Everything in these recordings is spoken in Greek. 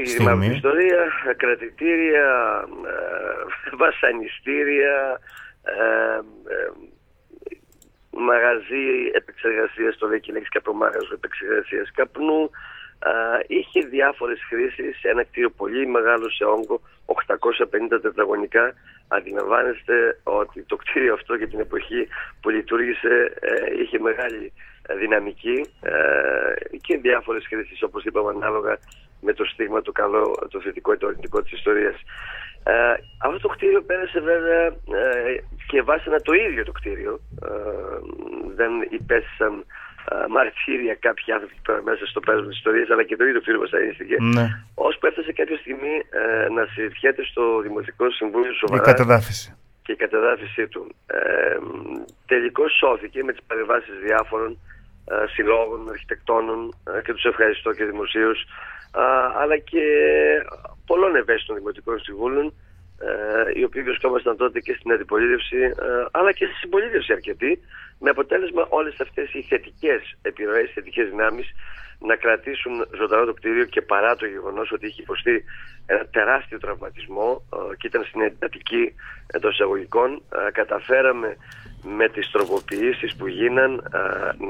Έχει Στιγμή. ιστορία, κρατητήρια, ε, βασανιστήρια, ε, ε, μαγαζί επεξεργασίας, το λέει και λέξη καπνομάγαζο επεξεργασίας καπνού. Ε, είχε διάφορες χρήσεις, ένα κτίριο πολύ μεγάλο σε όγκο, 850 τετραγωνικά. Αντιλαμβάνεστε ότι το κτίριο αυτό για την εποχή που λειτουργήσε ε, είχε μεγάλη δυναμική ε, και διάφορες χρήσεις όπως είπαμε ανάλογα με το στίγμα το καλό, το θετικό ή το αρνητικό της ιστορίας. Ε, αυτό το κτίριο πέρασε βέβαια ε, και βάσανα το ίδιο το κτίριο. Ε, δεν υπέστησαν ε, μαρτύρια κάποιοι άνθρωποι που πέραν μέσα στο πέρασμα της ιστορίας αλλά και το ίδιο κτίριο βασανίστηκε. Ναι. Ώσπου έφτασε κάποια στιγμή ε, να συζητιέται στο Δημοτικό Συμβούλιο Η σοβαρά κατεδάφιση. και η κατεδάφιση του. Ε, τελικώς σώθηκε με τις παρεμβάσεις διάφορων ε, συλλόγων, αρχιτεκτόνων ε, και τους ευχαριστώ και δημοσίως ε, αλλά και πολλών ευαίσθητων δημοτικών συμβούλων ε, οι οποίοι βρισκόμασταν τότε και στην αντιπολίτευση ε, αλλά και στη συμπολίτευση αρκετή με αποτέλεσμα όλες αυτές οι θετικές επιρροές, θετικές δυνάμεις να κρατήσουν ζωντανό το κτίριο και παρά το γεγονός ότι είχε υποστεί ένα τεράστιο τραυματισμό ε, και ήταν στην εντατική εντός εισαγωγικών ε, καταφέραμε με τις τροποποιήσεις που γίναν ε,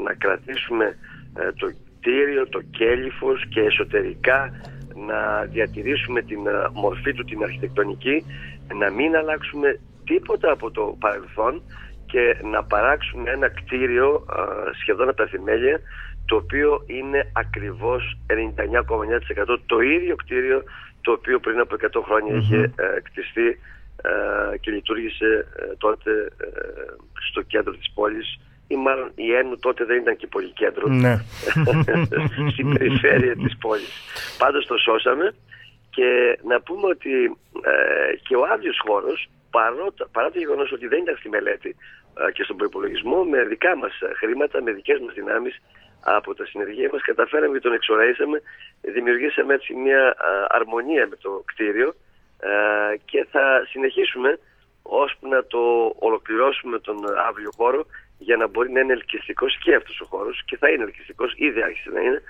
να κρατήσουμε ε, το κτίριο, το κέλυφος και εσωτερικά να διατηρήσουμε την ε, μορφή του την αρχιτεκτονική να μην αλλάξουμε τίποτα από το παρελθόν και να παράξουμε ένα κτίριο ε, σχεδόν από τα θεμέλια το οποίο είναι ακριβώς 99,9% το ίδιο κτίριο το οποίο πριν από 100 χρονια είχε ε, κτιστεί ε, και λειτουργήσε ε, τότε ε, στο κέντρο της πόλης ή μάλλον η Ένου τότε δεν ήταν και πολύ κέντρο Ναι. στην περιφέρεια της πόλης. Πάντως το σώσαμε και να πούμε ότι ε, και ο άδειος χώρος παρότα, παρά το γεγονός ότι δεν ήταν στη μελέτη ε, και στον προπολογισμό με δικά μας ε, χρήματα, με δικές μας δυνάμεις από τα συνεργεία μας καταφέραμε και τον εξοραίσαμε δημιουργήσαμε έτσι μια ε, αρμονία με το κτίριο ε, και θα συνεχίσουμε ώσπου να το ολοκληρώσουμε τον αύριο χώρο για να μπορεί να είναι ελκυστικός και αυτός ο χώρος και θα είναι ελκυστικός, ήδη άρχισε να είναι.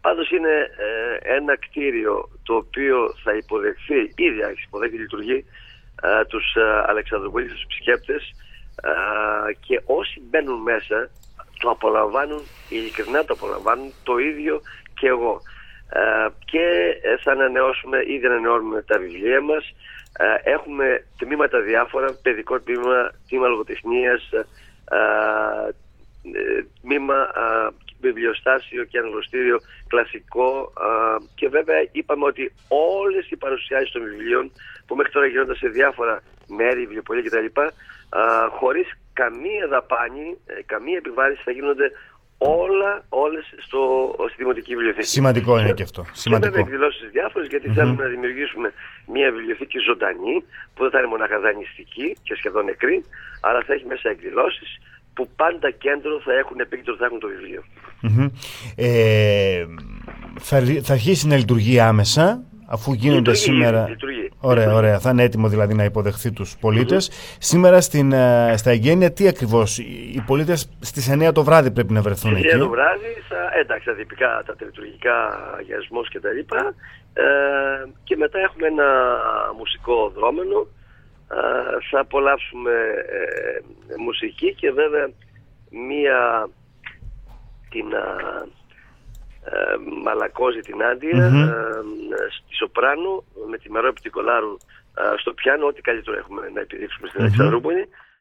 Πάντως είναι ε, ένα κτίριο το οποίο θα υποδεχθεί, ήδη άρχισε υποδέχει λειτουργεί, ε, τους ε, Αλεξανδροπολίτες, τους επισκέπτες ε, και όσοι μπαίνουν μέσα το απολαμβάνουν, ειλικρινά το απολαμβάνουν το ίδιο και εγώ. Ε, και ε, θα ανανεώσουμε, ήδη ανανεώνουμε τα βιβλία μας. Ε, έχουμε τμήματα διάφορα, παιδικό τμήμα, τμήμα λογοτεχνίας, ε, ε, τμήμα ε, βιβλιοστάσιο και αναγνωστήριο κλασικό ε, και βέβαια είπαμε ότι όλες οι παρουσιάσεις των βιβλίων που μέχρι τώρα γίνονταν σε διάφορα μέρη, βιβλιοπολία κτλ. ε, χωρίς καμία δαπάνη, ε, καμία επιβάρηση θα γίνονται όλα, όλες στο, στη Δημοτική Βιβλιοθήκη. Σημαντικό είναι και αυτό. Και βέβαια Σημαντικό. εκδηλώσεις διάφορες γιατί θέλουμε να δημιουργήσουμε μια βιβλιοθήκη ζωντανή που δεν θα είναι μονάχα δανειστική και σχεδόν νεκρή, αλλά θα έχει μέσα εκδηλώσεις που πάντα κέντρο θα έχουν επίκεντρο θα έχουν το βιβλίο. Μμμ. Ε, θα, ρι- θα αρχίσει να λειτουργεί άμεσα αφού γίνονται Λειτουργεί σήμερα. ήδη, λειτουργεί. Ωραία, ωραία. Θα είναι έτοιμο δηλαδή να υποδεχθεί τους πολίτες. Σήμερα στην, ε, στα εγγένεια τι ακριβώς. Οι οι πολίτες στις 9 το βράδυ πρέπει να βρεθούν Στις εκεί; 9 το βράδυ, θα, εντάξει, τα τυπικά, τα τελετουργικά αγιασμός και τα λοιπά. Ε, και μετά έχουμε ένα μουσικό δρόμενο. Ε, θα απολαύσουμε ε, μουσική και βέβαια μία την α, ε, Μαλακόζη την Άντια Μμμ. ε, στη Σοπράνο με τη Μερόπη Κολάρου ε, στο πιάνο ό,τι καλύτερο έχουμε να επιδείξουμε στην Αλεξανδρούπολη